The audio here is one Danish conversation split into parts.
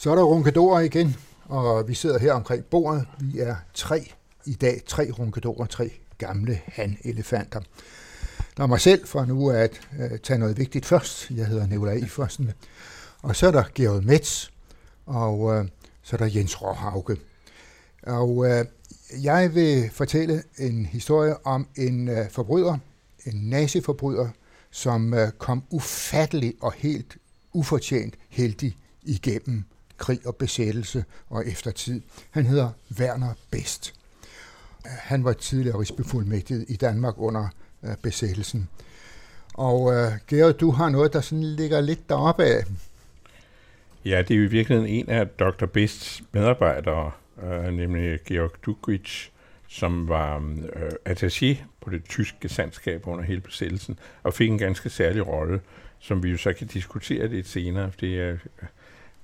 Så er der runkedorer igen, og vi sidder her omkring bordet. Vi er tre i dag, tre runkedorer, tre gamle han-elefanter. Der er mig selv, for nu at uh, tage noget vigtigt først. Jeg hedder Nicolai Ifersen. Og så er der Georg Metz, og uh, så er der Jens Råhauke. Og uh, jeg vil fortælle en historie om en uh, forbryder, en naziforbryder, som uh, kom ufattelig og helt ufortjent heldig igennem krig og besættelse og eftertid. Han hedder Werner Best. Han var tidligere rigsbefuldmægtig i Danmark under øh, besættelsen. Og øh, uh, Gerard, du har noget, der sådan ligger lidt deroppe af. Ja, det er jo i virkeligheden en af Dr. Bests medarbejdere, øh, nemlig Georg Dugwitsch, som var øh, attaché på det tyske sandskab under hele besættelsen, og fik en ganske særlig rolle, som vi jo så kan diskutere lidt senere. Det er,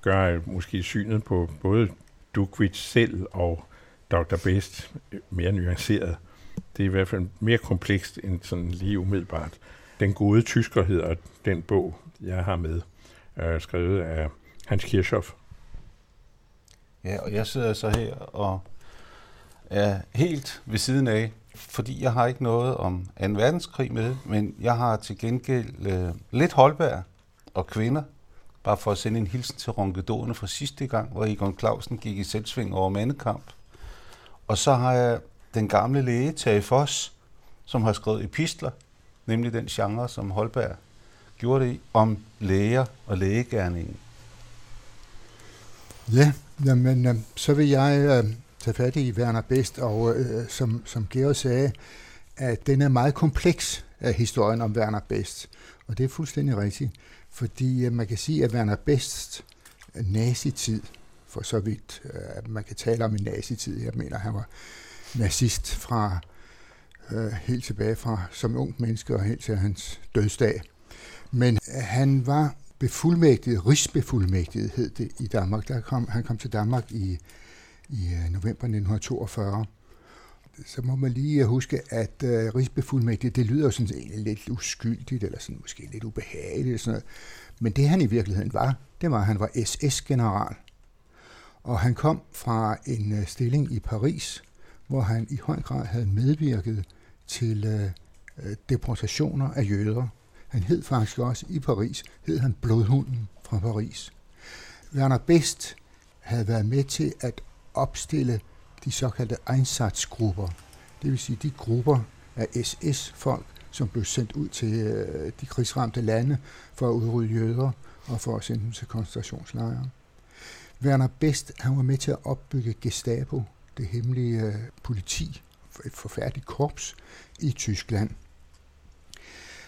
gør øh, måske synet på både Dukvits selv og Dr. Best øh, mere nuanceret. Det er i hvert fald mere komplekst end sådan lige umiddelbart. Den gode tysker hedder den bog, jeg har med, øh, skrevet af Hans Kirchhoff. Ja, og jeg sidder så her og er helt ved siden af, fordi jeg har ikke noget om 2. verdenskrig med, men jeg har til gengæld øh, lidt Holberg og kvinder, bare for at sende en hilsen til ronkedorerne fra sidste gang, hvor Egon Clausen gik i selvsving over mandekamp. Og så har jeg den gamle læge, Tage Foss, som har skrevet epistler, nemlig den genre, som Holberg gjorde det i, om læger og lægegærningen. Ja, jamen, øh, så vil jeg øh, tage fat i Werner Best, og øh, som, som Georg sagde, at den er meget kompleks af historien om Werner Best. Og det er fuldstændig rigtigt, fordi øh, man kan sige, at Werner Best øh, nazitid, for så vidt at man kan tale om en nazitid, jeg mener, han var nazist fra øh, helt tilbage fra som ung menneske og helt til hans dødsdag. Men han var befuldmægtiget, rigsbefuldmægtiget hed det i Danmark. Der kom, han kom til Danmark i, i november 1942. Så må man lige øh, huske, at øh, rigsbefuldmægtiget, det lyder sådan lidt uskyldigt, eller sådan måske lidt ubehageligt. Sådan noget. Men det han i virkeligheden var, det var, at han var SS-general. Og han kom fra en øh, stilling i Paris, hvor han i høj grad havde medvirket til øh, øh, deportationer af jøder. Han hed faktisk også i Paris, hed han Blodhunden fra Paris. Werner Best havde været med til at opstille de såkaldte Einsatzgrupper, det vil sige de grupper af SS-folk, som blev sendt ud til øh, de krigsramte lande for at udrydde jøder og for at sende dem til koncentrationslejre. Werner Best han var med til at opbygge Gestapo, det hemmelige øh, politi, et forfærdeligt korps i Tyskland.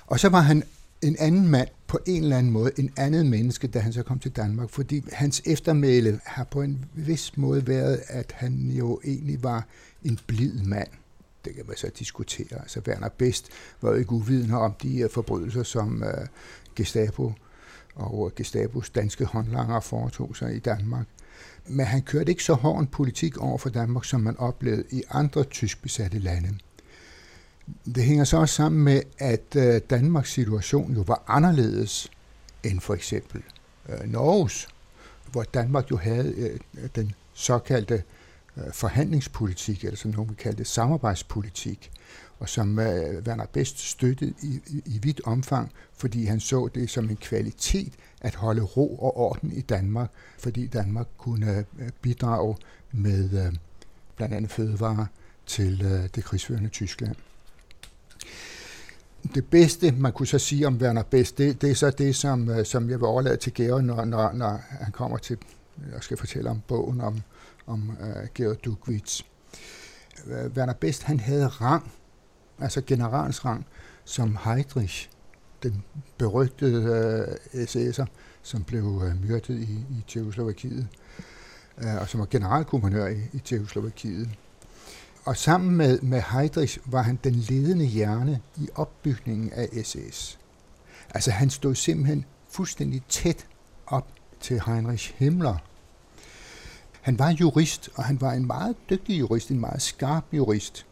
Og så var han en anden mand på en eller anden måde, en anden menneske, da han så kom til Danmark, fordi hans eftermæle har på en vis måde været, at han jo egentlig var en blid mand. Det kan man så diskutere. Altså Werner Best var jo ikke uvidende om de forbrydelser, som uh, Gestapo og Gestapos danske håndlanger foretog sig i Danmark. Men han kørte ikke så hård en politik over for Danmark, som man oplevede i andre tysk besatte lande. Det hænger så også sammen med, at øh, Danmarks situation jo var anderledes end for eksempel øh, Norges, hvor Danmark jo havde øh, den såkaldte øh, forhandlingspolitik, eller som nogen vil kalde det samarbejdspolitik, og som øh, Werner Best støttede i, i, i vidt omfang, fordi han så det som en kvalitet at holde ro og orden i Danmark, fordi Danmark kunne øh, bidrage med blandt andet fødevarer til det krigsførende Tyskland det bedste, man kunne så sige om Werner Best, det, det er så det, som, øh, som jeg vil overlade til Georg, når, når, når han kommer til, jeg skal fortælle om bogen om, om uh, Georg Dugwitz. Uh, øh, Werner Best, han havde rang, altså generalsrang, som Heydrich, den berygtede uh, SS'er, som blev uh, myrdet i, i Tjekoslovakiet, uh, og som var generalkommandør i, i Tjekoslovakiet. Og sammen med, med Heydrich var han den ledende hjerne i opbygningen af SS. Altså han stod simpelthen fuldstændig tæt op til Heinrich Himmler. Han var jurist, og han var en meget dygtig jurist, en meget skarp jurist,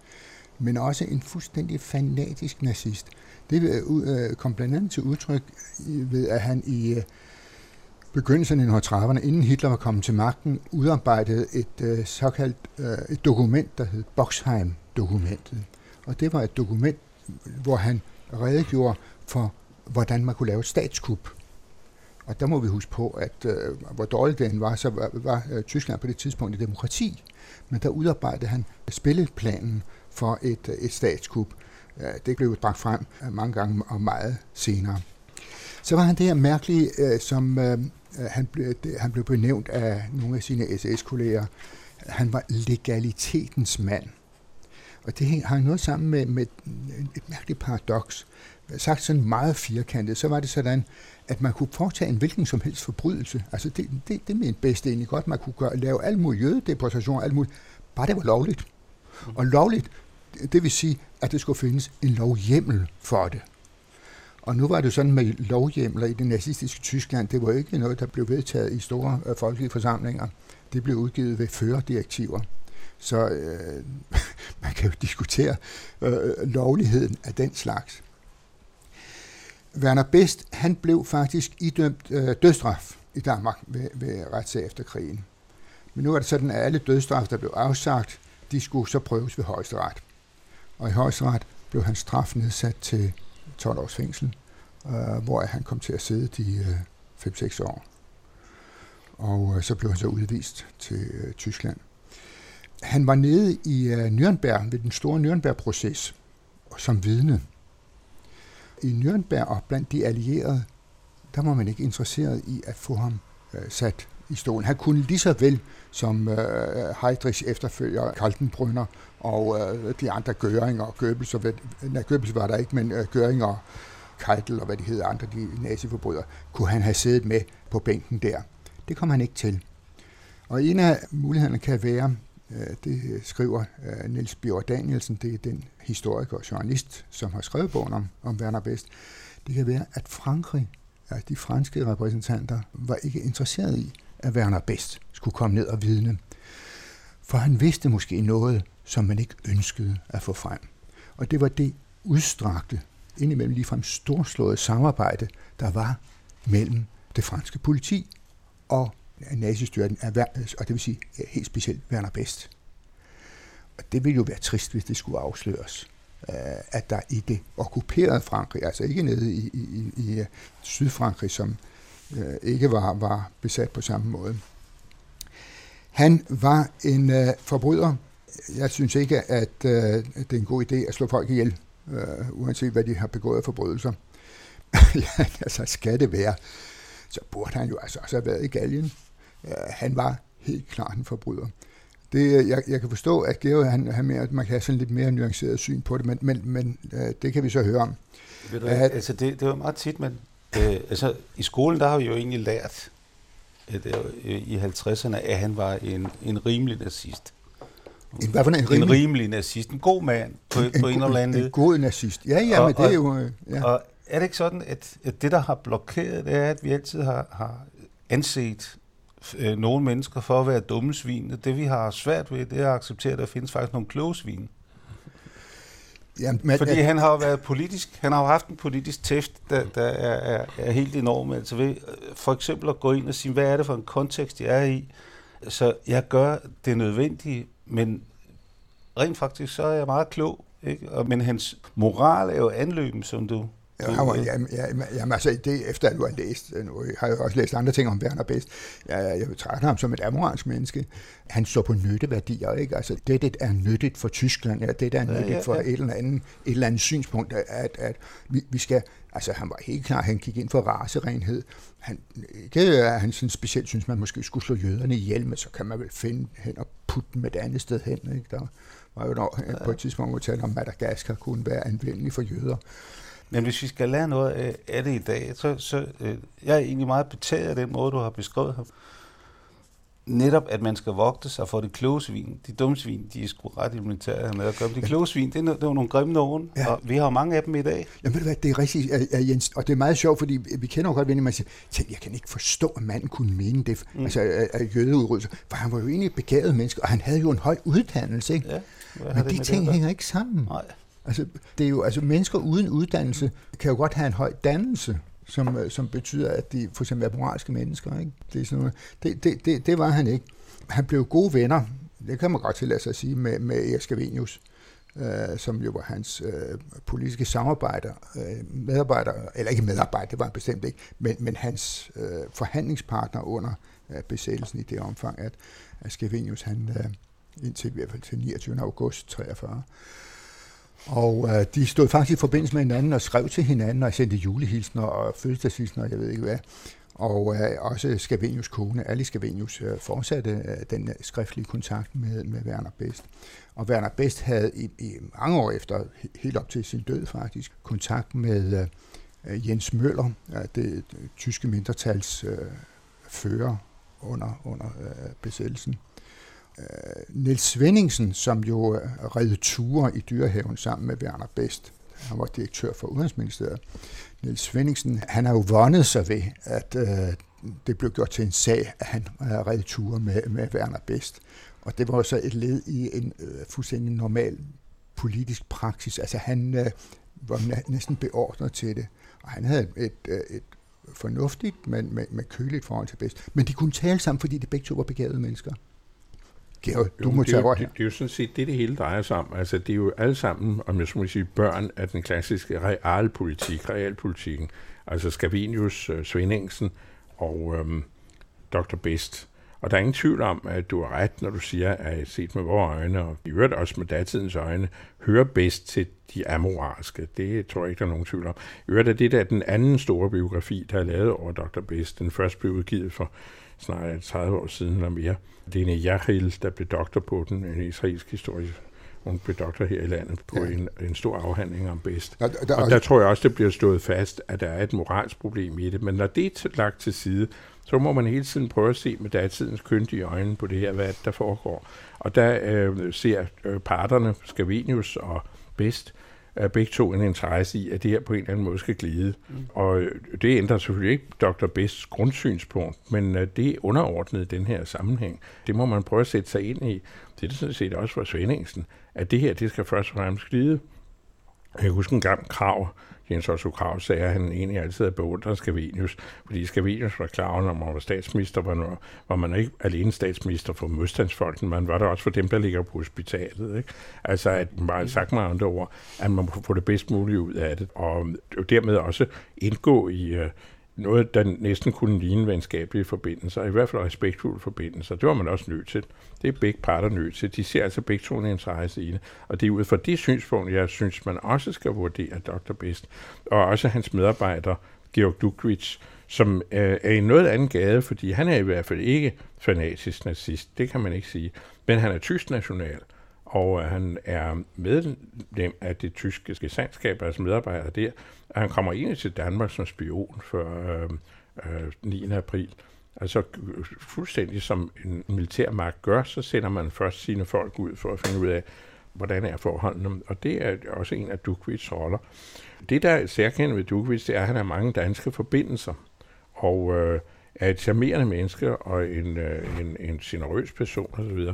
men også en fuldstændig fanatisk nazist. Det øh, øh, kom blandt andet til udtryk ved, at han i øh, begyndelsen af 1930'erne, inden Hitler var kommet til magten, udarbejdede et øh, såkaldt øh, et dokument, der hed Boxheim-dokumentet. Og det var et dokument, hvor han redegjorde for, hvordan man kunne lave et statskup. Og der må vi huske på, at øh, hvor dårligt den var, så var, var øh, Tyskland på det tidspunkt i demokrati. Men der udarbejdede han spilleplanen for et, øh, et statskup. Det blev bragt frem øh, mange gange og meget senere. Så var han det her mærkelige, øh, som øh, Øh, han, blev, han blev benævnt af nogle af sine SS-kolleger. Han var legalitetens mand. Og det hang noget sammen med, med et mærkeligt paradoks. Sagt sådan meget firkantet, så var det sådan, at man kunne foretage en hvilken som helst forbrydelse. Altså det, det, det mente bedst egentlig godt. Man kunne gøre, lave alt muligt jødedeportation, alt muligt, bare det var lovligt. Og lovligt, det vil sige, at det skulle findes en lovhjemmel for det. Og nu var det sådan med lovhjemler i det nazistiske Tyskland, det var ikke noget, der blev vedtaget i store øh, folkelige forsamlinger. Det blev udgivet ved førerdirektiver. Så øh, man kan jo diskutere øh, lovligheden af den slags. Werner Best, han blev faktisk idømt øh, dødsstraf i Danmark ved, ved retssag efter krigen. Men nu er det sådan, at alle dødsstraf, der blev afsagt, de skulle så prøves ved højesteret. Og i højesteret blev hans straf nedsat til 12 års fængsel, øh, hvor han kom til at sidde de øh, 5-6 år. Og øh, så blev han så udvist til øh, Tyskland. Han var nede i øh, Nürnberg ved den store Nürnberg-proces som vidne. I Nürnberg og blandt de allierede, der var man ikke interesseret i at få ham øh, sat i stolen. Han kunne lige så vel som øh, Heidrichs efterfølger Kaltenbrunner og øh, de andre Göring og Goebbels, og hvad, nej, Goebbels var der ikke, men øh, Göring og Keitel og hvad de hedder, andre de naziforbrydere, kunne han have siddet med på bænken der. Det kom han ikke til. Og en af mulighederne kan være, øh, det skriver øh, Niels Bjørn Danielsen, det er den historiker og journalist, som har skrevet bogen om, om Werner Best, det kan være, at Frankrig, ja, de franske repræsentanter, var ikke interesseret i, at Werner Best skulle komme ned og vidne. For han vidste måske noget, som man ikke ønskede at få frem. Og det var det udstrakte, indimellem ligefrem storslåede samarbejde, der var mellem det franske politi og nazistyrken, øh, og det vil sige helt specielt Werner Best. Og det ville jo være trist, hvis det skulle afsløres, øh, at der i det okkuperede Frankrig, altså ikke nede i, i, i i øh, Sydfrankrig, som øh, ikke var, var besat på samme måde. Han var en øh, forbryder. Jeg synes ikke, at øh, det er en god idé at slå folk ihjel, øh, uanset hvad de har begået af forbrydelser. ja, altså skal det være, så burde han jo altså også have været i galgen. Øh, han var helt klart en forbryder. Det, jeg, jeg kan forstå, at Georg han, han mere, man kan have sådan lidt mere nuanceret syn på det, men, men, men øh, det kan vi så høre om. Ved du, at, altså det, det var meget tit, men øh, altså, i skolen der har vi jo egentlig lært at, øh, i 50'erne, at han var en, en rimelig nazist. En, hvad for en, en rimelig? En rimelig nazist. En god mand på en, på en, en eller anden En god nazist. Ja, ja, og, men det er jo... Øh, ja. Og er det ikke sådan, at, at det, der har blokeret, det er, at vi altid har, har anset øh, nogle mennesker for at være dumme svin. Det vi har svært ved, det er at acceptere, at der findes faktisk nogle kloge svin. Jamen, men, Fordi han har jo været politisk, han har jo haft en politisk tæft, der, der er, er, er helt enorm. Altså ved, øh, for eksempel at gå ind og sige, hvad er det for en kontekst, jeg er i? Så jeg gør det nødvendige, men rent faktisk så er jeg meget klog. Ikke? Og, men hans moral er jo anløben, som du Ja, han var, jamen, jamen, altså, det, efter at du har læst, øh, nu har jeg også læst andre ting om Werner Best, jeg, jeg betragter ham som et amoralsk menneske. Han står på nytteværdier, ikke? Altså, det, det er nyttigt for Tyskland, eller det, der er nyttigt ja, ja, ja. for et eller, andet, et eller andet synspunkt, at, at vi, vi skal, altså han var helt klar, han gik ind for racerenhed. Han, ikke at han sådan specielt synes, man måske skulle slå jøderne ihjel, men så kan man vel finde hen og putte dem et andet sted hen, ikke? Der var jo nok, ja. på et tidspunkt, hvor tale om Madagaskar kunne være anvendelig for jøder. Men hvis vi skal lære noget af, det i dag, så, så øh, jeg er egentlig meget betaget af den måde, du har beskrevet ham. Netop, at man skal vogte sig for det kloge svin. De dumme svin, de er sgu ret elementære med at gøre. De kloge svin, det er, det er nogle grimme nogen, ja. og vi har mange af dem i dag. Ja, ved du hvad, det er rigtigt, Jens, og det er meget sjovt, fordi vi kender jo godt venner, man siger, jeg kan ikke forstå, at manden kunne mene det, mm. altså af jødeudryddelser, for han var jo egentlig et begavet menneske, og han havde jo en høj uddannelse, ikke? Ja, Men de ting hænger ikke sammen. Nej. Altså, det er jo, altså, mennesker uden uddannelse kan jo godt have en høj dannelse, som, øh, som betyder, at de for eksempel er moralske mennesker. Ikke? Det, er sådan noget. Det, det, det, det var han ikke. Han blev gode venner, det kan man godt tillade sig at sige, med, med Erik Scavenius, øh, som jo var hans øh, politiske samarbejder, øh, medarbejder, eller ikke medarbejder, det var han bestemt ikke, men, men hans øh, forhandlingspartner under øh, besættelsen i det omfang, at, at Scavenius, han øh, indtil i hvert fald til 29. august 43, og øh, de stod faktisk i forbindelse med hinanden og skrev til hinanden og sendte julehilsner og fødselsdagshilsner og jeg ved ikke hvad. Og øh, også Scavenius kone, Alice Scavenius, øh, fortsatte øh, den øh, skriftlige kontakt med, med Werner Best. Og Werner Best havde i, i mange år efter, helt op til sin død faktisk, kontakt med øh, øh Jens Møller, øh, det, det tyske mindretals øh, fører under, under øh, besættelsen. Øh, Niels Svendingsen, som jo øh, redde ture i dyrehaven sammen med Werner Best, han var direktør for Udenrigsministeriet. Niels Svendingsen, han har jo vundet sig ved, at øh, det blev gjort til en sag, at han øh, redde ture med, med Werner Best. Og det var så et led i en øh, fuldstændig normal politisk praksis. Altså han øh, var næsten beordret til det. Og han havde et, et, et fornuftigt, men med, med køligt forhold til Best. Men de kunne tale sammen, fordi de begge to var begavede mennesker. Georg, du må tage det, det, det er jo sådan set det, det hele drejer sig om. Altså, det er jo alle sammen, om jeg må sige, børn af den klassiske realpolitik, realpolitikken. Altså Scavenius, uh, Svendingsen og øhm, Dr. Best. Og der er ingen tvivl om, at du har ret, når du siger, at set med vores øjne, og i øvrigt også med datidens øjne, hører bedst til de amoralske. Det tror jeg ikke, der er nogen tvivl om. I øvrigt er det der den anden store biografi, der er lavet over Dr. Best. Den første blev udgivet for snart 30 år siden eller mere. Lene Yahil, der blev doktor på den, en israelsk historisk hun blev doktor her i landet på ja. en, en stor afhandling om bedst. Ja, der, og der tror jeg også, det bliver stået fast, at der er et moralsk problem i det. Men når det er lagt til side, så må man hele tiden prøve at se med datidens kyndige øjne på det her, hvad der foregår. Og der øh, ser øh, parterne, Scavenius og Best, er begge to en interesse i, at det her på en eller anden måde skal glide. Mm. Og det ændrer selvfølgelig ikke Dr. Bests grundsynspunkt, men øh, det er underordnet i den her sammenhæng. Det må man prøve at sætte sig ind i. Det er sådan set også for Svendingsen, at det her, det skal først og fremmest glide. Jeg kan huske en gang krav, Jens Otto Krav sagde, at han egentlig altid havde beundret Skavenius, fordi Skavenius var klar når man var statsminister, var, var man ikke alene statsminister for modstandsfolken, man var der også for dem, der ligger på hospitalet. Ikke? Altså, at man bare sagt med andre ord, at man må få det bedst muligt ud af det, og dermed også indgå i, uh, noget, der næsten kunne ligne venskabelige forbindelser, i hvert fald respektfulde forbindelser. Det var man også nødt til. Det er begge parter nødt til. De ser altså begge to en interesse i det. Og det er ud fra det synspunkt, jeg synes, man også skal vurdere Dr. Best. Og også hans medarbejder, Georg Dukvits, som øh, er i noget anden gade, fordi han er i hvert fald ikke fanatisk nazist. Det kan man ikke sige. Men han er tysk national og øh, han er medlem af det tyske gesandskab, altså medarbejder der, Og han kommer ind til Danmark som spion før øh, øh, 9. april. Altså fuldstændig som en militærmagt gør, så sender man først sine folk ud for at finde ud af, hvordan er forholdene. Og det er også en af Dukvits roller. Det, der er særkendt ved Dukvits, det er, at han har mange danske forbindelser. Og øh, er et charmerende menneske og en, øh, en, en generøs person osv.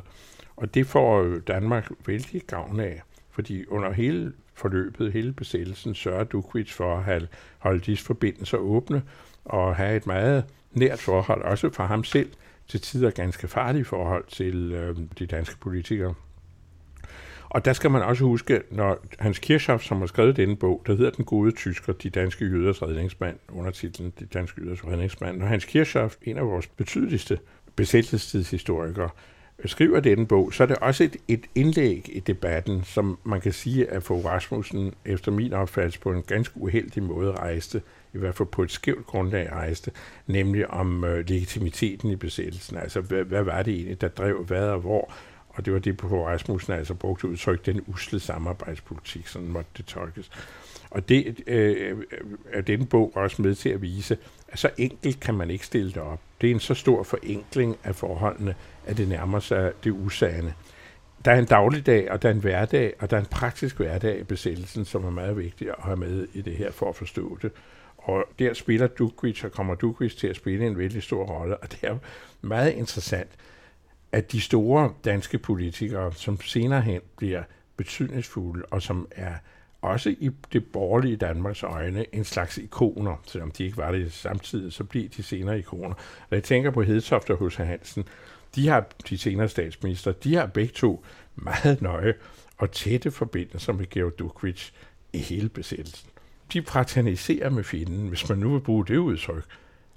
Og det får Danmark vældig gavn af, fordi under hele forløbet, hele besættelsen, sørger Dukvits for at have, holde disse forbindelser åbne og have et meget nært forhold, også for ham selv, til tider ganske farlige forhold til øh, de danske politikere. Og der skal man også huske, når Hans Kirchhoff, som har skrevet denne bog, der hedder Den gode tysker, de danske jøders redningsmand, under titlen De danske jøders redningsmand, når Hans Kirchhoff, en af vores betydeligste besættelsestidshistorikere, skriver denne bog, så er det også et, et indlæg i debatten, som man kan sige, at for Rasmussen efter min opfattelse på en ganske uheldig måde rejste, i hvert fald på et skævt grundlag rejste, nemlig om øh, legitimiteten i besættelsen. Altså, hvad, hvad var det egentlig, der drev hvad og hvor? Og det var det, på Rasmussen altså brugte udtryk, den usle samarbejdspolitik, sådan måtte det tolkes. Og det øh, øh, er denne bog også med til at vise, at så enkelt kan man ikke stille det op. Det er en så stor forenkling af forholdene, at det nærmer sig det usande. Der er en dagligdag, og der er en hverdag, og der er en praktisk hverdag i besættelsen, som er meget vigtig at have med i det her for at forstå det. Og der spiller Dukvits, og kommer Dukvits til at spille en vældig stor rolle, og det er meget interessant, at de store danske politikere, som senere hen bliver betydningsfulde, og som er også i det borgerlige Danmarks øjne en slags ikoner, selvom de ikke var det samtidig, så bliver de senere ikoner. Når jeg tænker på Hedtoft og H.C. Hansen, de har, de senere statsminister, de har begge to meget nøje og tætte forbindelser med Georg Dukvits i hele besættelsen. De fraterniserer med fjenden, hvis man nu vil bruge det udtryk.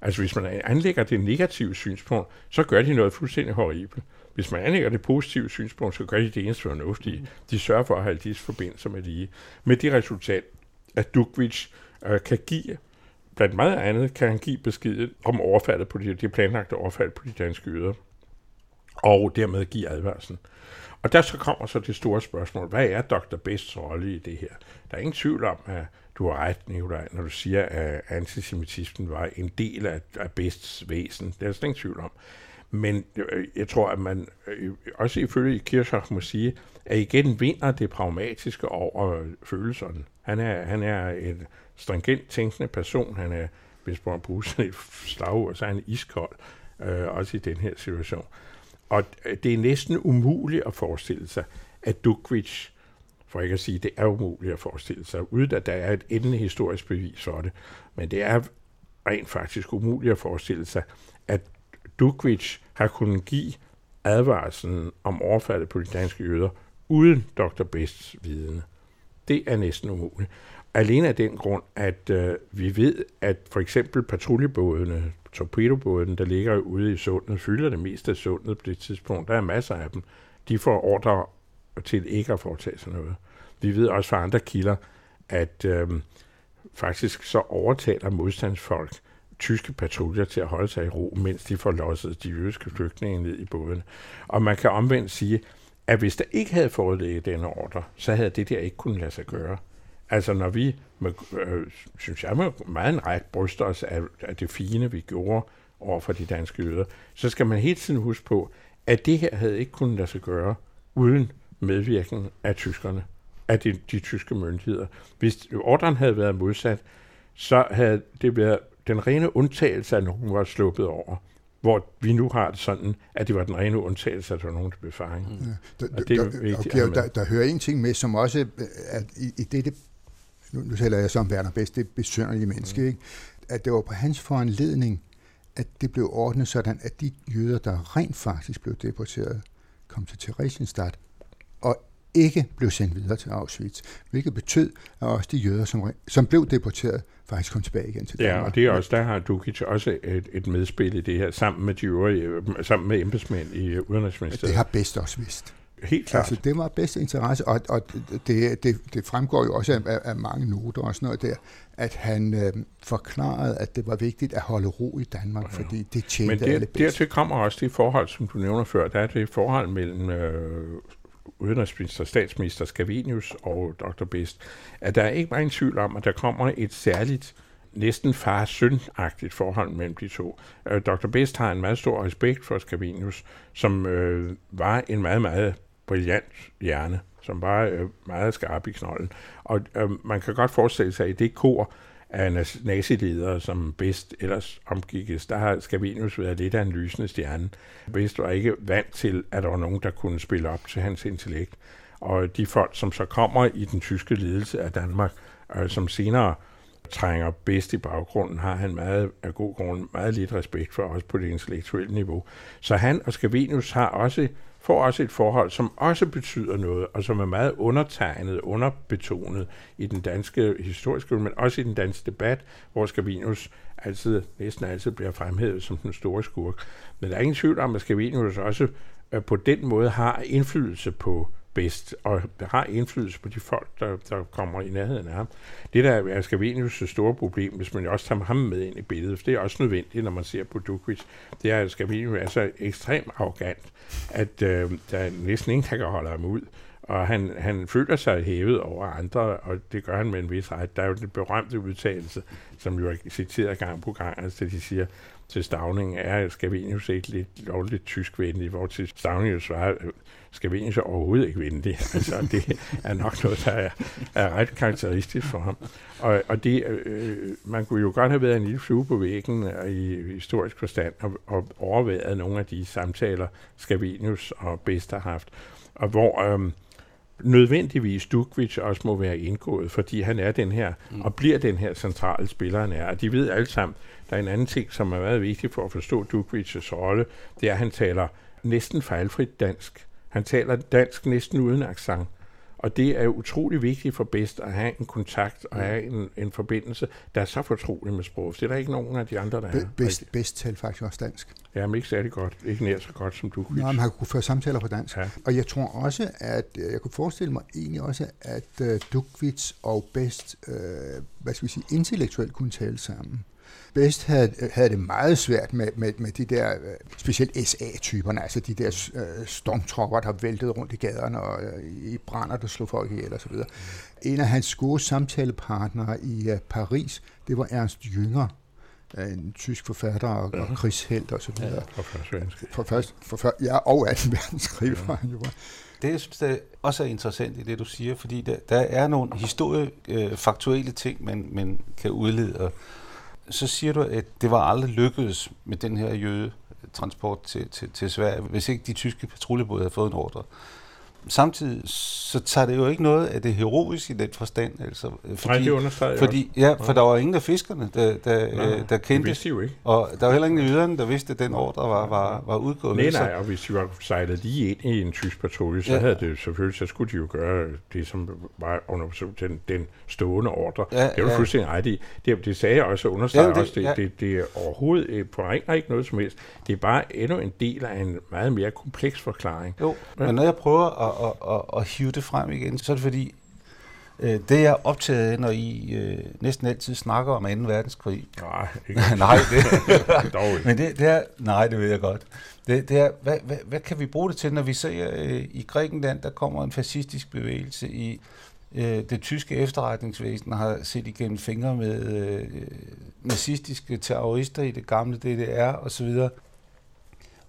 Altså hvis man anlægger det negative synspunkt, så gør de noget fuldstændig horribelt. Hvis man anlægger det positive synspunkt, så gør de det eneste fornuftige. De sørger for at have disse forbindelser med lige. Med det resultat, at Dukvich øh, kan give, blandt meget andet, kan han give besked om overfaldet på de, de planlagte overfald på de danske yder, og dermed give advarslen. Og der så kommer så det store spørgsmål, hvad er Dr. Bests rolle i det her? Der er ingen tvivl om, at du har ret, Nicolaj, når du siger, at antisemitismen var en del af, af Bests væsen. Det er der slet ingen tvivl om. Men jeg tror, at man øh, også ifølge Kirchhoff må sige, at igen vinder det pragmatiske over følelserne. Han er, han er en stringent tænkende person. Han er, hvis man bruger sådan et slagord, så er han iskold, øh, også i den her situation. Og det er næsten umuligt at forestille sig, at Dukvich, for ikke at sige, det er umuligt at forestille sig, uden at der er et endeligt historisk bevis for det, men det er rent faktisk umuligt at forestille sig, at Dukvich har kunnet give advarslen om overfaldet på de danske jøder uden Dr. Bests vidne. Det er næsten umuligt. Alene af den grund, at øh, vi ved, at for eksempel patruljebådene, torpedobådene, der ligger ude i sundet, fylder det meste af sundet på det tidspunkt. Der er masser af dem. De får ordre til ikke at foretage sig noget. Vi ved også fra andre kilder, at øh, faktisk så overtaler modstandsfolk tyske patruljer til at holde sig i ro, mens de får losset de jødiske flygtninge ned i båden. Og man kan omvendt sige, at hvis der ikke havde foreligget denne ordre, så havde det der ikke kunnet lade sig gøre. Altså når vi, med, øh, synes jeg, med meget en ret bryster os af, af det fine, vi gjorde over for de danske jøder, så skal man hele tiden huske på, at det her havde ikke kunnet lade sig gøre uden medvirken af tyskerne, af de, de tyske myndigheder. Hvis ordren havde været modsat, så havde det været den rene undtagelse, at nogen var sluppet over. Hvor vi nu har det sådan, at det var den rene undtagelse, at der var nogen, der blev fanget. Mm. Ja, der, det er der, vigtigt. Okay, der, der hører en ting med, som også at i, i dette, nu, nu taler jeg så om Werner Best, det besønderlige menneske, mm. ikke? at det var på hans foranledning, at det blev ordnet sådan, at de jøder, der rent faktisk blev deporteret, kom til Theresienstadt, og ikke blev sendt videre til Auschwitz, hvilket betød, at også de jøder, som, som blev deporteret, faktisk kom tilbage igen til Danmark. Ja, og det er også, der har Dukic også et, et medspil i det her, sammen med de øvrige, sammen med embedsmænd i Udenrigsministeriet. Det har bedst også vidst. Helt klart. Altså, det var bedst interesse, og, og det, det, det fremgår jo også af, af mange noter og sådan noget der, at han øh, forklarede, at det var vigtigt at holde ro i Danmark, ja. fordi det tjente Men det, alle bedst. dertil kommer også det forhold, som du nævner før, der er det forhold mellem øh, udenrigsminister, statsminister Scavenius og Dr. Best, at der er ikke meget tvivl om, at der kommer et særligt næsten far søn forhold mellem de to. Øh, Dr. Best har en meget stor respekt for Scavenius, som øh, var en meget, meget brilliant hjerne, som var øh, meget skarp i knolden. Og øh, man kan godt forestille sig, at i det kor, af naziledere, som bedst ellers omgikkes, der har Scavenius været lidt af en lysende stjerne. Bedst var ikke vant til, at der var nogen, der kunne spille op til hans intellekt. Og de folk, som så kommer i den tyske ledelse af Danmark, øh, som senere trænger bedst i baggrunden, har han meget af god grund meget lidt respekt for, også på det intellektuelle niveau. Så han og Scavenius har også får også et forhold, som også betyder noget, og som er meget undertegnet, underbetonet i den danske historiske, men også i den danske debat, hvor Scavenius altid, næsten altid bliver fremhævet som den store skurk. Men der er ingen tvivl om, at Scavenius også øh, på den måde har indflydelse på bedst, og har indflydelse på de folk, der, der kommer i nærheden af ham. Det der er Skavenius' store problem, hvis man også tager ham med ind i billedet, for det er også nødvendigt, når man ser på Dukvits, det er, at Skavenius er så altså, ekstremt arrogant, at øh, der næsten ingen, der kan holde ham ud. Og han, han føler sig hævet over andre, og det gør han med en vis ret. Der er jo den berømte udtalelse, som jo er citeret gang på gang, altså de siger, til Stavning er Scavenius ikke lidt lovligt tysk venlig, hvor til Stavning jo svarer, Scavenius er overhovedet ikke venlig. altså, det er nok noget, der er, er ret karakteristisk for ham. Og, og det, øh, man kunne jo godt have været en lille flue på væggen i historisk forstand og, og overvejet nogle af de samtaler, Scavenius og Best har haft, og hvor øh, nødvendigvis Dukvich også må være indgået, fordi han er den her, mm. og bliver den her centrale spiller, han er. Og de ved alle sammen, der er en anden ting, som er meget vigtig for at forstå Dukvichs rolle, det er, at han taler næsten fejlfrit dansk. Han taler dansk næsten uden accent. Og det er utrolig vigtigt for bedst at have en kontakt og have en, en forbindelse, der er så fortrolig med sprog. Det er der ikke nogen af de andre, der er. Bedst, bedst taler faktisk også dansk. Ja, men ikke særlig godt. Ikke nær så godt som du. Nej, men han kunne føre samtaler på dansk. Ja. Og jeg tror også, at øh, jeg kunne forestille mig egentlig også, at uh, Dukvits og Best, uh, hvad skal vi sige, intellektuelt kunne tale sammen. Best havde, havde det meget svært med, med, med de der, øh, specielt SA-typerne, altså de der øh, stormtropper, der væltede rundt i gaderne og øh, i brænder, der slog folk ihjel osv. En af hans gode samtalepartnere i uh, Paris, det var Ernst Jünger, en tysk forfatter og, ja. og krigshelt og så videre. Ja, for første verdenskrig. For først, for først, ja, og 18. verdenskrig ja. var han jo. Det, jeg synes, der også er interessant i det, du siger, fordi der, der er nogle historiefaktuelle øh, ting, man, man kan udlede så siger du, at det var aldrig lykkedes med den her jøde transport til, til, til Sverige, hvis ikke de tyske patruljebåde havde fået en ordre samtidig så tager det jo ikke noget af det heroiske i den forstand. Altså, fordi, Nej, det understreger fordi, Ja, for der var ingen af fiskerne, der, der, nej, der kendte. Det jo ikke. Og der var heller ingen af der vidste, at den ordre var, var, var udgået. Nej, nej, og hvis de var sejlet lige ind i en tysk patrulje, så ja. havde det selvfølgelig, så skulle de jo gøre det, som var under den, den stående ordre. Ja, det var ja. fuldstændig ret i. Det, det sagde jeg også, og understreger ja, det, også, det, ja. det, det er overhovedet øh, forringer ikke noget som helst. Det er bare endnu en del af en meget mere kompleks forklaring. Jo, ja. men når jeg prøver at, at, at, at hive det frem igen, så er det fordi, øh, det jeg er optaget af, når I øh, næsten altid snakker om 2. verdenskrig. Nej, ikke. nej, det, men det, det er, nej, det ved jeg godt. Det, det er, hvad, hvad, hvad kan vi bruge det til, når vi ser øh, i Grækenland, der kommer en fascistisk bevægelse i øh, det tyske efterretningsvæsen har set igennem fingre med øh, nazistiske terrorister i det gamle DDR osv.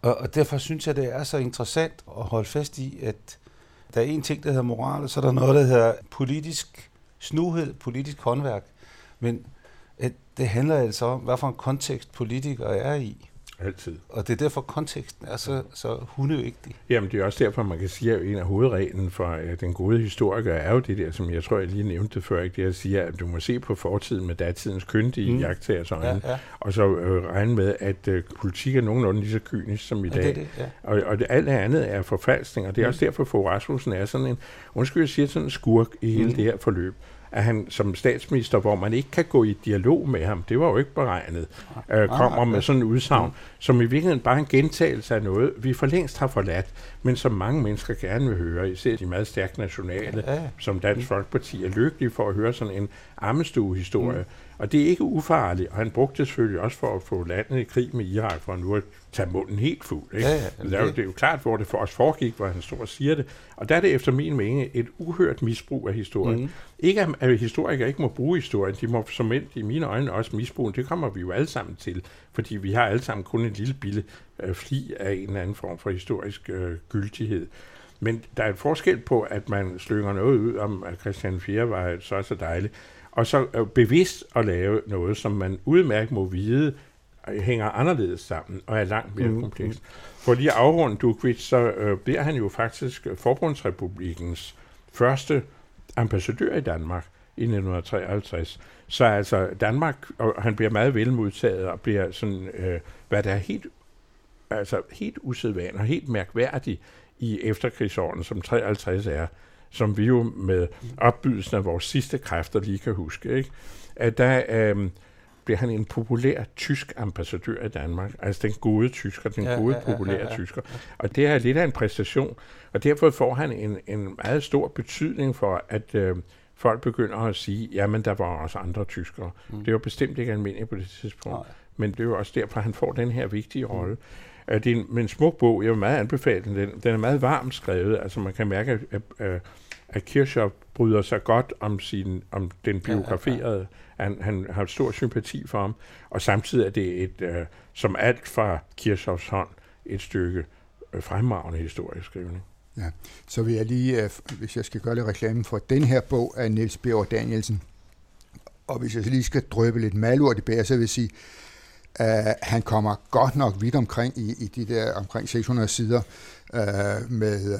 Og, og derfor synes jeg, det er så interessant at holde fast i, at der er en ting, der hedder moral, og så er der noget, der hedder politisk snuhed, politisk håndværk. Men at det handler altså om, hvad for en kontekst politikere er i. Altid. Og det er derfor, konteksten er så, så hundevigtig. Jamen, det er også derfor, man kan sige, at en af hovedreglen for uh, den gode historiker er jo det der, som jeg tror, jeg lige nævnte før, ikke? det at sige, at du må se på fortiden med datidens kyndige mm. jagttagers øjne, ja, ja. og så uh, regne med, at uh, politik er nogenlunde lige så kynisk som i dag. Ja, det, det, ja. Og, og det, alt det andet er forfalskning, og det er mm. også derfor, at Rasmussen er sådan en, undskyld, jeg siger sådan en skurk i hele mm. det her forløb at han som statsminister, hvor man ikke kan gå i dialog med ham, det var jo ikke beregnet, øh, kommer med sådan en udsagn, som i virkeligheden bare en gentagelse af noget, vi for længst har forladt, men som mange mennesker gerne vil høre, især de meget stærkt nationale, ja, som Dansk Folkeparti er lykkelige for at høre sådan en armestue-historie. Mm. Og det er ikke ufarligt, og han brugte det selvfølgelig også for at få landet i krig med Irak, for nu at tage munden helt fuld. Ikke? Ja, ja, det, er jo, det er jo klart, hvor det for os foregik, hvor han står og siger det. Og der er det efter min mening et uhørt misbrug af historien. Mm. Ikke at historikere ikke må bruge historien, de må som i mine øjne også misbruge Det kommer vi jo alle sammen til, fordi vi har alle sammen kun en lille bille øh, fli af en eller anden form for historisk øh, gyldighed. Men der er et forskel på, at man slynger noget ud om, at Christian 4 var så så dejligt, og så øh, bevidst at lave noget, som man udmærket må vide, hænger anderledes sammen og er langt mere mm. komplekst. For lige at afrunde Dukvits, så øh, bliver han jo faktisk Forbundsrepublikens første ambassadør i Danmark i 1953. Så altså Danmark, og han bliver meget velmodtaget og bliver sådan, øh, hvad der er helt, altså helt usædvanligt og helt mærkværdigt i efterkrigsårene, som 53 er, som vi jo med opbydelsen af vores sidste kræfter lige kan huske, ikke? at der øh, bliver han en populær tysk ambassadør i Danmark, altså den gode tysker, den ja, gode, ja, populære ja, ja, ja. tysker. Og det er lidt af en præstation, og derfor får han en, en meget stor betydning for, at øh, folk begynder at sige, jamen der var også andre tyskere. Mm. Det var bestemt ikke almindeligt på det tidspunkt, Nej. men det er jo også derfor, han får den her vigtige rolle. Mm. Det er en, en smuk bog, jeg vil meget anbefale den. Den er meget varmt skrevet, altså man kan mærke, at, at, at Kirchhoff bryder sig godt om, sin, om den biograferede. Ja, ja, ja. Han, han har stor sympati for ham, og samtidig er det et, uh, som alt fra Kirchhoffs hånd, et stykke uh, fremragende historieskrivning. Ja, så vil jeg lige, uh, hvis jeg skal gøre lidt reklame for den her bog af Niels B. Danielsen, og hvis jeg lige skal drøbe lidt malurt i bære, så vil jeg sige, Uh, han kommer godt nok vidt omkring i, i de der omkring 600 sider øh, med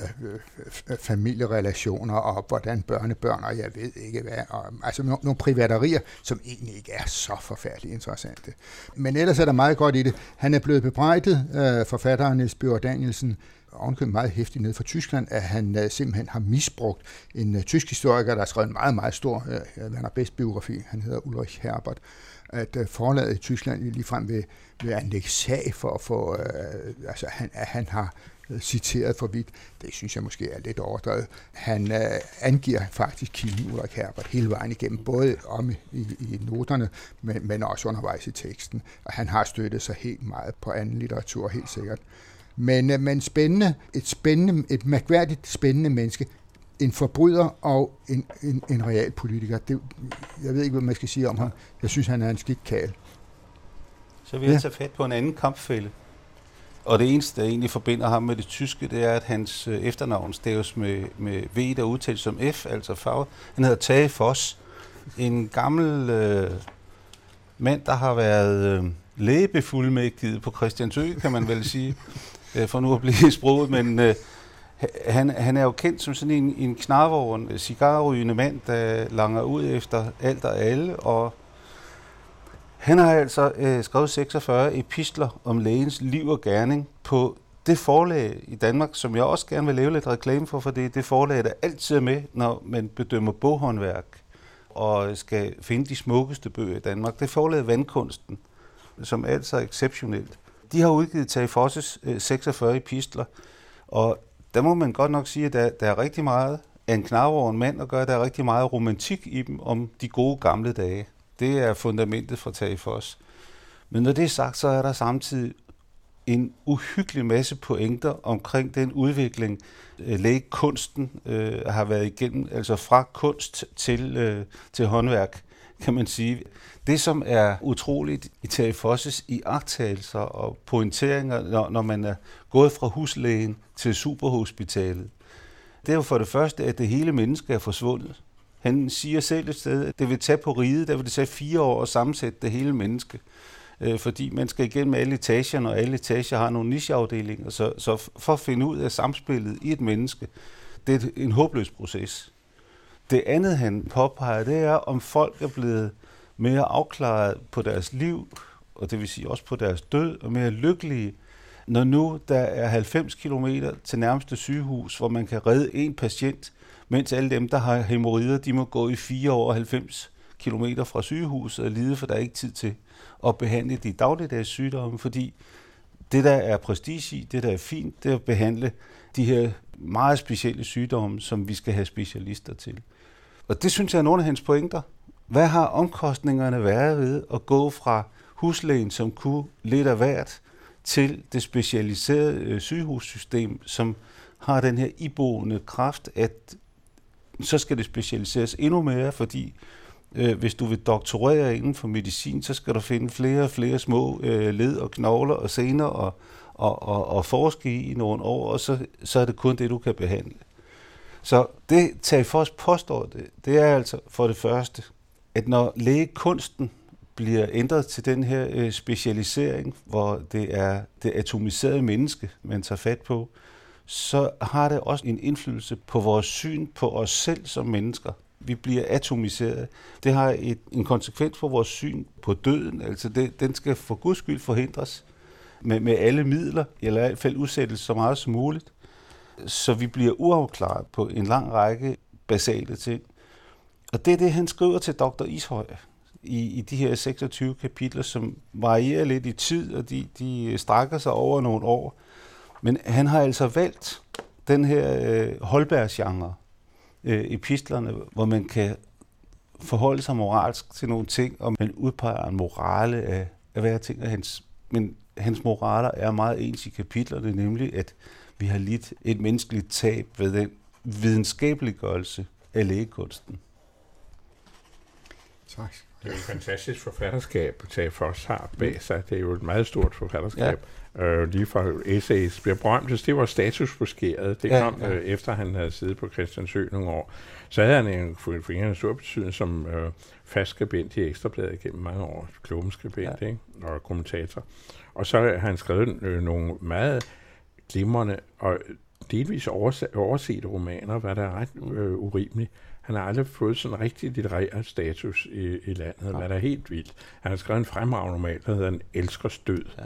øh, familierelationer og hvordan børnebørn og jeg ved ikke hvad. Og, altså no, nogle privaterier, som egentlig ikke er så forfærdeligt interessante. Men ellers er der meget godt i det. Han er blevet bebrejdet, øh, forfatteren Niels Bjørn Danielsen, ovenkøbet meget hæftigt ned fra Tyskland, at han uh, simpelthen har misbrugt en uh, tysk historiker, der har skrevet en meget, meget stor uh, Werner Best biografi. Han hedder Ulrich Herbert at uh, forlaget i Tyskland ligefrem vil, vil anlægge sag for at få, uh, altså han, at han har citeret for vidt. Det synes jeg måske er lidt overdrevet. Han uh, angiver faktisk kilden Ulrik Herbert hele vejen igennem, både om i, i noterne, men, men også undervejs i teksten. Og han har støttet sig helt meget på anden litteratur, helt sikkert. Men, uh, men spændende, et spændende, et mærkværdigt spændende menneske, en forbryder og en, en, en real politiker. Det, jeg ved ikke, hvad man skal sige om ham. Jeg synes, han er en skidt kal. Så vil jeg ja. tage fat på en anden kampfælde. Og det eneste, der egentlig forbinder ham med det tyske, det er, at hans øh, efternavn staves med, med V, der udtales som F, altså farve. Han hedder Tage Foss. En gammel øh, mand, der har været øh, lægebefuldmægtiget på Christiansø, kan man vel sige, øh, for nu at blive sproget, men øh, han, han er jo kendt som sådan en, en knarvogn, cigarrygende mand, der langer ud efter alt og alle, og han har altså øh, skrevet 46 epistler om lægens liv og gerning på det forlag i Danmark, som jeg også gerne vil lave lidt reklame for, for det er det forlag, der altid er med, når man bedømmer boghåndværk og skal finde de smukkeste bøger i Danmark. Det er forlaget Vandkunsten, som altså er exceptionelt. De har udgivet Tage Fosses øh, 46 epistler, og der må man godt nok sige, at der, der er rigtig meget af en knap over en mand at gøre. Der er rigtig meget romantik i dem om de gode gamle dage. Det er fundamentet for Tage Foss. Men når det er sagt, så er der samtidig en uhyggelig masse pointer omkring den udvikling, øh, lægekunsten øh, har været igennem, altså fra kunst til, øh, til håndværk, kan man sige. Det, som er utroligt i Terry Fosses iagttagelser og pointeringer, når, når man er gået fra huslægen til superhospitalet, det er jo for det første, at det hele menneske er forsvundet. Han siger selv et sted, at det vil tage på riget, der vil det tage fire år at sammensætte det hele menneske. Øh, fordi man skal igennem alle etagerne, og alle etager har nogle nicheafdelinger. Så, så for at finde ud af samspillet i et menneske, det er en håbløs proces. Det andet, han påpeger, det er, om folk er blevet mere afklaret på deres liv, og det vil sige også på deres død, og mere lykkelige, når nu der er 90 km til nærmeste sygehus, hvor man kan redde en patient, mens alle dem, der har hemorrider, de må gå i 4 år 90 km fra sygehuset og lide, for der er ikke tid til at behandle de dagligdags sygdomme, fordi det, der er prestige i, det, der er fint, det er at behandle de her meget specielle sygdomme, som vi skal have specialister til. Og det synes jeg er nogle af hans pointer. Hvad har omkostningerne været ved at gå fra huslægen, som kunne lidt af hvert, til det specialiserede øh, sygehussystem, som har den her iboende kraft, at så skal det specialiseres endnu mere, fordi øh, hvis du vil doktorere inden for medicin, så skal du finde flere og flere små øh, led og knogler og sener og, og, og, og forske i nogle år, og så, så er det kun det, du kan behandle. Så det Tage os påstår, det, det er altså for det første, at når lægekunsten bliver ændret til den her øh, specialisering, hvor det er det atomiserede menneske, man tager fat på, så har det også en indflydelse på vores syn på os selv som mennesker. Vi bliver atomiseret. Det har et, en konsekvens for vores syn på døden. Altså det, den skal for guds skyld forhindres med, med alle midler, eller i hvert fald udsættes så meget som muligt. Så vi bliver uafklaret på en lang række basale ting. Og det er det, han skriver til Dr. Ishøj i, i de her 26 kapitler, som varierer lidt i tid, og de, de strækker sig over nogle år. Men han har altså valgt den her øh, Holbergs-genre, øh, epistlerne, hvor man kan forholde sig moralsk til nogle ting, og man udpeger en morale af, af hver ting af hans. Men hans moraler er meget ens i kapitlerne, nemlig at vi har lidt et menneskeligt tab ved den videnskabeliggørelse af lægekunsten. Tak. Det er et fantastisk forfatterskab, Tage Foss har bag sig. Det er jo et meget stort forfatterskab. Ja. Øh, lige fra essays bliver berømt. Det var statusbuskeret. Det kom ja, ja. Øh, efter, han havde siddet på Christiansø nogle år. Så havde han en, for en stor betydning som øh, fast skribent i Ekstrabladet gennem mange år. Kloben skribent ja. ikke? og kommentator. Og så har han skrevet øh, nogle meget glimrende og delvis overset romaner, hvad der er ret øh, urimeligt. Han har aldrig fået sådan rigtig litterær status i, i landet, ja. hvad der er helt vildt. Han har skrevet en fremragende roman, der hedder En elskers død, ja.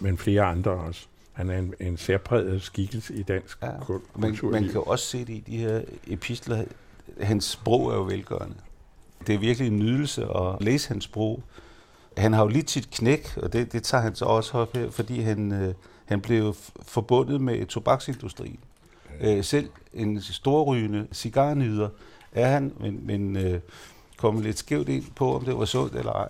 men flere andre også. Han er en, en særpræget skikkelse i dansk ja. kultur. Man, man kan også se det i de her epistler. Hans sprog er jo velgørende. Det er virkelig en nydelse at læse hans sprog. Han har jo lidt sit knæk, og det, det tager han så også op her, fordi han, øh, han blev forbundet med tobaksindustrien. Øh, selv en storrygende cigarnyder er han, men, men øh, kom lidt skævt ind på, om det var sundt eller ej.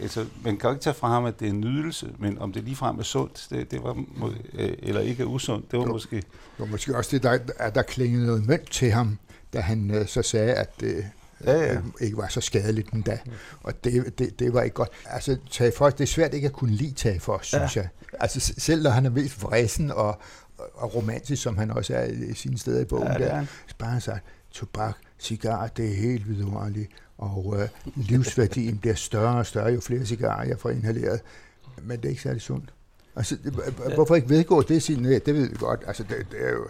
Altså, man kan jo ikke tage fra ham, at det er en nydelse, men om det ligefrem er sundt, det, det var må, øh, eller ikke er usundt, det var jo, måske... Det var måske også det, der, at der klingede noget mønt til ham, da han øh, så sagde, at det ja, ja. Øh, ikke var så skadeligt endda. Og det, det, det var ikke godt. Altså, Tage for, det er svært ikke at kunne lide Tage for, synes ja. jeg. Altså, selv når han er mest vresen og, og romantisk, som han også er i sine steder i bogen, ja, der, så bare han sagt, tobak, cigar, det er helt vidunderligt, og øh, livsværdien bliver større og større, jo flere cigarer jeg får inhaleret. Men det er ikke særlig sundt. Altså, hvorfor ikke vedgå det sin det ved vi godt. Altså, det, det er jo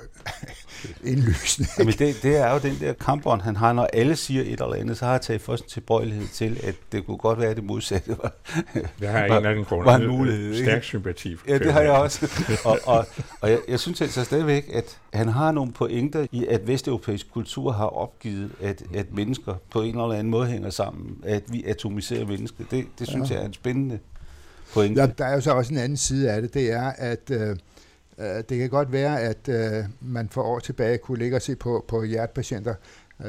indlysende. Jamen, det, det er jo den der kampånd, han har, når alle siger et eller andet, så har jeg taget først en tilbøjelighed til, at det kunne godt være, at det modsatte var, det har jeg en anden grund. Var en mulighed. Stærk sympati for Ja, det har jeg også. og, og, og jeg, jeg synes altså stadigvæk, at han har nogle pointer i, at vesteuropæisk kultur har opgivet, at, at mennesker på en eller anden måde hænger sammen, at vi atomiserer mennesker. Det, det synes ja. jeg er en spændende pointe. Ja, der er jo så også en anden side af det, det er, at øh, øh, det kan godt være, at øh, man for år tilbage kunne ligge og se på, på hjertepatienter,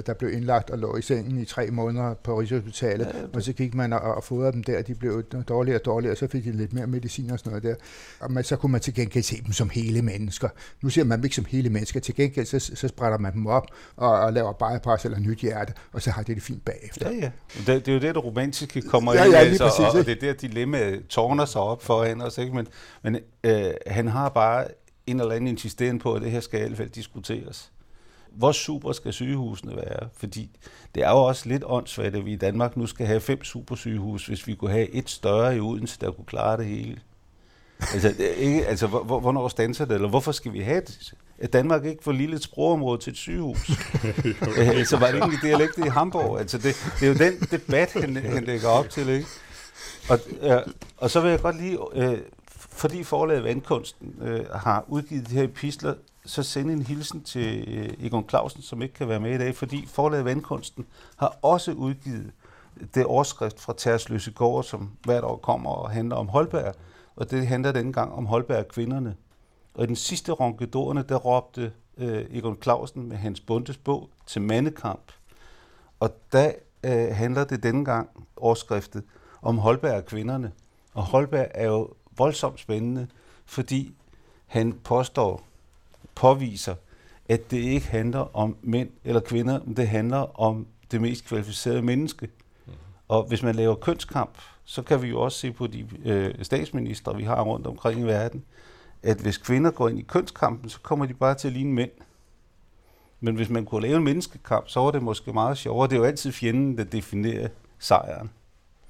der blev indlagt og lå i sengen i tre måneder på Rigshospitalet, ja, og så gik man og, og fodrede dem der, de blev dårligere og dårligere, og så fik de lidt mere medicin og sådan noget der. Og man, så kunne man til gengæld se dem som hele mennesker. Nu ser man dem ikke som hele mennesker, til gengæld så, så sprætter man dem op og, og laver bypass eller nyt hjerte, og så har det det fint bagefter. Ja, ja. Det, det er jo det, det romantiske kommer ja, ind, ja, altså, præcis, og, og det er der dilemma tårner sig op for hende også, ikke? men, men øh, han har bare en eller anden insisteren på, at det her skal i hvert fald diskuteres hvor super skal sygehusene være? Fordi det er jo også lidt åndssvagt, at vi i Danmark nu skal have fem supersygehus, hvis vi kunne have et større i Odense, der kunne klare det hele. Altså, ikke, altså hvornår standser det, eller hvorfor skal vi have det? Er Danmark ikke for lille et sprogområde til et sygehus? så var det ikke en dialekt i Hamburg. Altså, det, det er jo den debat, han, han lægger op til. Ikke? Og, øh, og så vil jeg godt lige, øh, fordi forlaget Vandkunsten øh, har udgivet de her epistler, så sende en hilsen til øh, Egon Clausen, som ikke kan være med i dag, fordi forlaget Vandkunsten har også udgivet det overskrift fra Tærsløse Gård, som hvert år kommer og handler om Holberg, og det handler denne gang om Holberg kvinderne. Og i den sidste ronkedorerne, der råbte øh, Egon Clausen med hans bundes bog til mandekamp. Og der øh, handler det denne gang overskriftet om Holberg kvinderne. Og Holberg er jo voldsomt spændende, fordi han påstår, påviser, at det ikke handler om mænd eller kvinder, men det handler om det mest kvalificerede menneske. Mm. Og hvis man laver kønskamp, så kan vi jo også se på de øh, statsminister, vi har rundt omkring i verden, at hvis kvinder går ind i kønskampen, så kommer de bare til at ligne mænd. Men hvis man kunne lave en menneskekamp, så var det måske meget sjovere. Det er jo altid fjenden, der definerer sejren.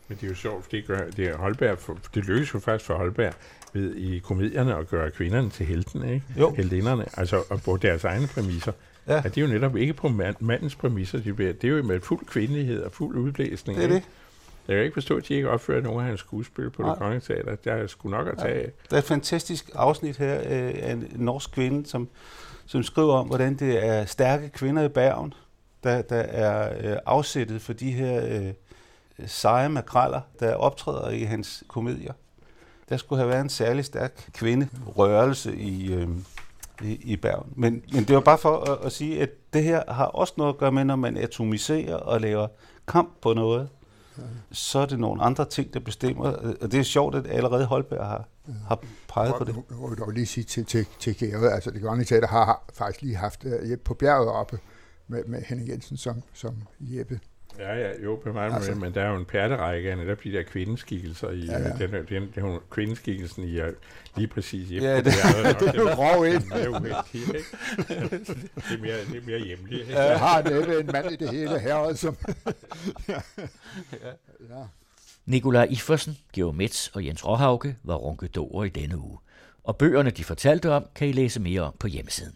Men det er jo sjovt, fordi det, er Holberg, det lykkes jo faktisk for Holberg ved i komedierne at gøre kvinderne til heltene, ikke? Jo. Heldinderne, altså og på deres egne præmisser. Ja. At det er jo netop ikke på mandens præmisser, de bliver, det er jo med fuld kvindelighed og fuld udblæsning. Det er det. Jeg kan ikke forstå, at de ikke opfører nogen af hans skuespil på Nej. det kongelige teater. Der er sgu nok at tage ja. Der er et fantastisk afsnit her øh, af en norsk kvinde, som, som skriver om, hvordan det er stærke kvinder i Bergen, der, der er øh, afsættet for de her øh, seje makreller, der optræder i hans komedier der skulle have været en særlig stærk kvinderørelse i, øh, i, i Bergen. Men, men det var bare for at, at sige, at det her har også noget at gøre med, når man atomiserer og laver kamp på noget, så er det nogle andre ting, der bestemmer. Og det er sjovt, at allerede Holberg har, har peget på det. Jeg vil dog lige sige til, til, til Gere, altså det grønne Teater har faktisk lige haft uh, på bjerget oppe med, med Henning Jensen som, som Jeppe Ja, ja, jo, på mig, altså, men der er jo en pærterække af netop de der kvindeskikkelser i ja, ja. Den, den, den, den, kvindeskikkelsen i lige præcis hjemme. Ja, det, det, er, det er jo grov ind. Det er Det er mere, det er mere hjemligt. Ja, jeg har næppe en mand i det hele her, som... ja. ja. Nikolaj Ifersen, Georg Metz og Jens Råhauke var runkedorer i denne uge. Og bøgerne, de fortalte om, kan I læse mere om på hjemmesiden.